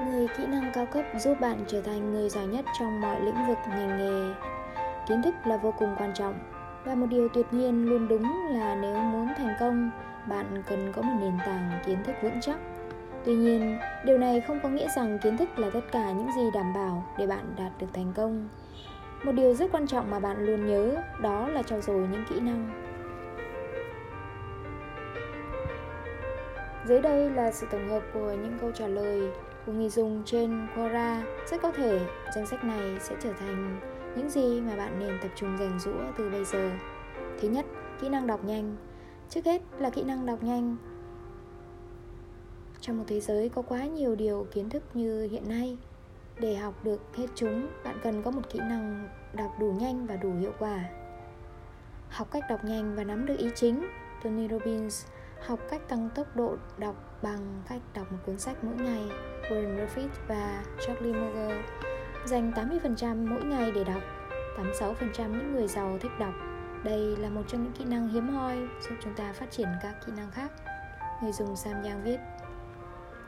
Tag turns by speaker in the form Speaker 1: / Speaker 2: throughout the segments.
Speaker 1: 10 kỹ năng cao cấp giúp bạn trở thành người giỏi nhất trong mọi lĩnh vực ngành nghề. Kiến thức là vô cùng quan trọng và một điều tuyệt nhiên luôn đúng là nếu muốn thành công, bạn cần có một nền tảng kiến thức vững chắc. Tuy nhiên, điều này không có nghĩa rằng kiến thức là tất cả những gì đảm bảo để bạn đạt được thành công. Một điều rất quan trọng mà bạn luôn nhớ đó là trau dồi những kỹ năng. Dưới đây là sự tổng hợp của những câu trả lời của người dùng trên Quora. Rất có thể danh sách này sẽ trở thành những gì mà bạn nên tập trung rèn rũa từ bây giờ. Thứ nhất, kỹ năng đọc nhanh. Trước hết là kỹ năng đọc nhanh. Trong một thế giới có quá nhiều điều kiến thức như hiện nay, để học được hết chúng, bạn cần có một kỹ năng đọc đủ nhanh và đủ hiệu quả. Học cách đọc nhanh và nắm được ý chính. Tony Robbins học cách tăng tốc độ đọc bằng cách đọc một cuốn sách mỗi ngày Warren Buffett và Charlie Munger dành 80% mỗi ngày để đọc 86% những người giàu thích đọc đây là một trong những kỹ năng hiếm hoi giúp chúng ta phát triển các kỹ năng khác người dùng Sam Yang viết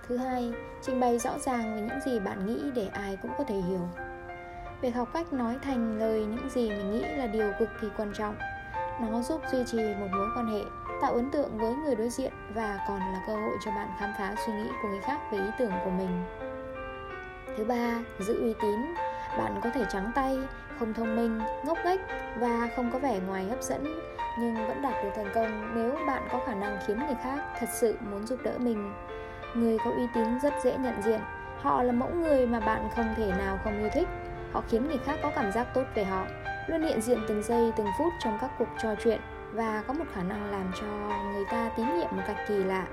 Speaker 1: Thứ hai, trình bày rõ ràng về những gì bạn nghĩ để ai cũng có thể hiểu. Việc học cách nói thành lời những gì mình nghĩ là điều cực kỳ quan trọng. Nó giúp duy trì một mối quan hệ tạo ấn tượng với người đối diện và còn là cơ hội cho bạn khám phá suy nghĩ của người khác về ý tưởng của mình. Thứ ba, giữ uy tín. Bạn có thể trắng tay, không thông minh, ngốc nghếch và không có vẻ ngoài hấp dẫn, nhưng vẫn đạt được thành công nếu bạn có khả năng khiến người khác thật sự muốn giúp đỡ mình. Người có uy tín rất dễ nhận diện. Họ là mẫu người mà bạn không thể nào không yêu thích. Họ khiến người khác có cảm giác tốt về họ, luôn hiện diện từng giây, từng phút trong các cuộc trò chuyện và có một khả năng làm cho người ta tín nhiệm một cách kỳ lạ.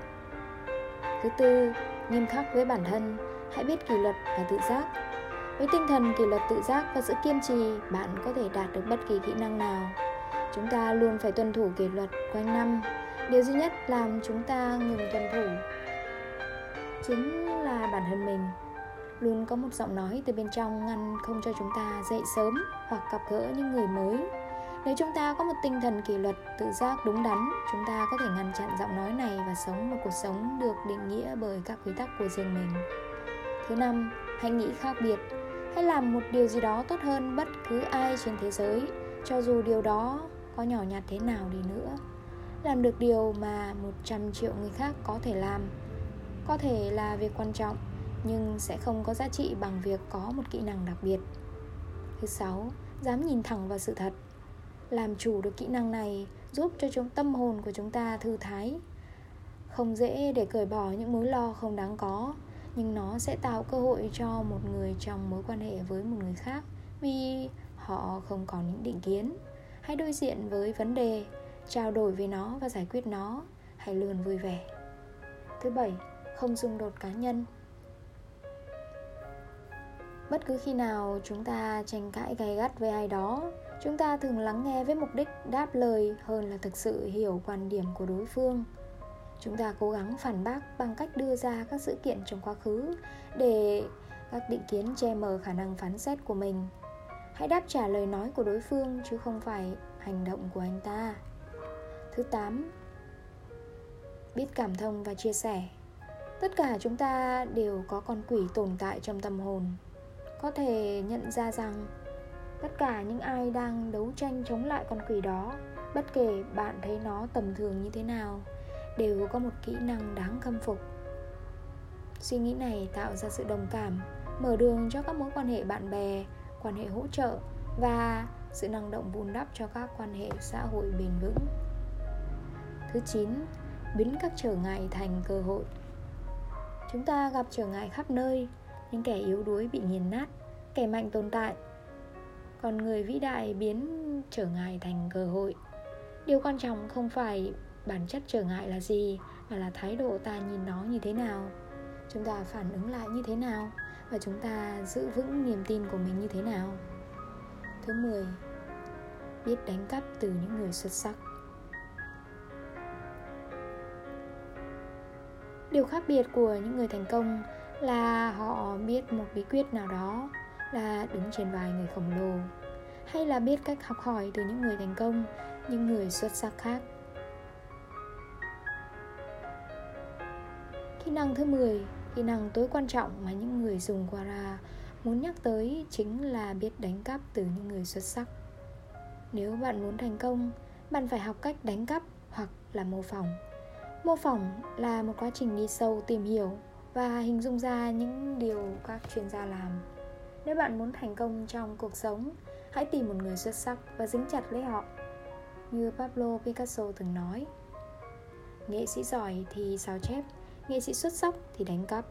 Speaker 1: Thứ tư, nghiêm khắc với bản thân, hãy biết kỷ luật và tự giác. Với tinh thần kỷ luật tự giác và sự kiên trì, bạn có thể đạt được bất kỳ kỹ năng nào. Chúng ta luôn phải tuân thủ kỷ luật quanh năm. Điều duy nhất làm chúng ta ngừng tuân thủ chính là bản thân mình. Luôn có một giọng nói từ bên trong ngăn không cho chúng ta dậy sớm hoặc gặp gỡ những người mới nếu chúng ta có một tinh thần kỷ luật, tự giác đúng đắn, chúng ta có thể ngăn chặn giọng nói này và sống một cuộc sống được định nghĩa bởi các quy tắc của riêng mình. Thứ năm, hãy nghĩ khác biệt. Hãy làm một điều gì đó tốt hơn bất cứ ai trên thế giới, cho dù điều đó có nhỏ nhặt thế nào đi nữa. Làm được điều mà 100 triệu người khác có thể làm. Có thể là việc quan trọng, nhưng sẽ không có giá trị bằng việc có một kỹ năng đặc biệt. Thứ sáu, dám nhìn thẳng vào sự thật làm chủ được kỹ năng này, giúp cho chúng, tâm hồn của chúng ta thư thái. Không dễ để cởi bỏ những mối lo không đáng có, nhưng nó sẽ tạo cơ hội cho một người trong mối quan hệ với một người khác vì họ không còn những định kiến. Hãy đối diện với vấn đề, trao đổi về nó và giải quyết nó. Hãy luôn vui vẻ. Thứ bảy, không xung đột cá nhân. Bất cứ khi nào chúng ta tranh cãi gay gắt với ai đó chúng ta thường lắng nghe với mục đích đáp lời hơn là thực sự hiểu quan điểm của đối phương. Chúng ta cố gắng phản bác bằng cách đưa ra các sự kiện trong quá khứ để các định kiến che mờ khả năng phán xét của mình. Hãy đáp trả lời nói của đối phương chứ không phải hành động của anh ta. Thứ 8 biết cảm thông và chia sẻ. Tất cả chúng ta đều có con quỷ tồn tại trong tâm hồn. Có thể nhận ra rằng tất cả những ai đang đấu tranh chống lại con quỷ đó, bất kể bạn thấy nó tầm thường như thế nào, đều có một kỹ năng đáng khâm phục. Suy nghĩ này tạo ra sự đồng cảm, mở đường cho các mối quan hệ bạn bè, quan hệ hỗ trợ và sự năng động vun đắp cho các quan hệ xã hội bền vững. Thứ 9 biến các trở ngại thành cơ hội. Chúng ta gặp trở ngại khắp nơi, những kẻ yếu đuối bị nghiền nát, kẻ mạnh tồn tại còn người vĩ đại biến trở ngại thành cơ hội. Điều quan trọng không phải bản chất trở ngại là gì, mà là thái độ ta nhìn nó như thế nào. Chúng ta phản ứng lại như thế nào, và chúng ta giữ vững niềm tin của mình như thế nào? Thứ 10 biết đánh cắp từ những người xuất sắc. Điều khác biệt của những người thành công là họ biết một bí quyết nào đó là đứng trên vai người khổng lồ hay là biết cách học hỏi từ những người thành công những người xuất sắc khác kỹ năng thứ 10 Kỹ năng tối quan trọng mà những người dùng Quara muốn nhắc tới chính là biết đánh cắp từ những người xuất sắc. Nếu bạn muốn thành công, bạn phải học cách đánh cắp hoặc là mô phỏng. Mô phỏng là một quá trình đi sâu tìm hiểu và hình dung ra những điều các chuyên gia làm. Nếu bạn muốn thành công trong cuộc sống, hãy tìm một người xuất sắc và dính chặt lấy họ. Như Pablo Picasso từng nói, nghệ sĩ giỏi thì sao chép, nghệ sĩ xuất sắc thì đánh cắp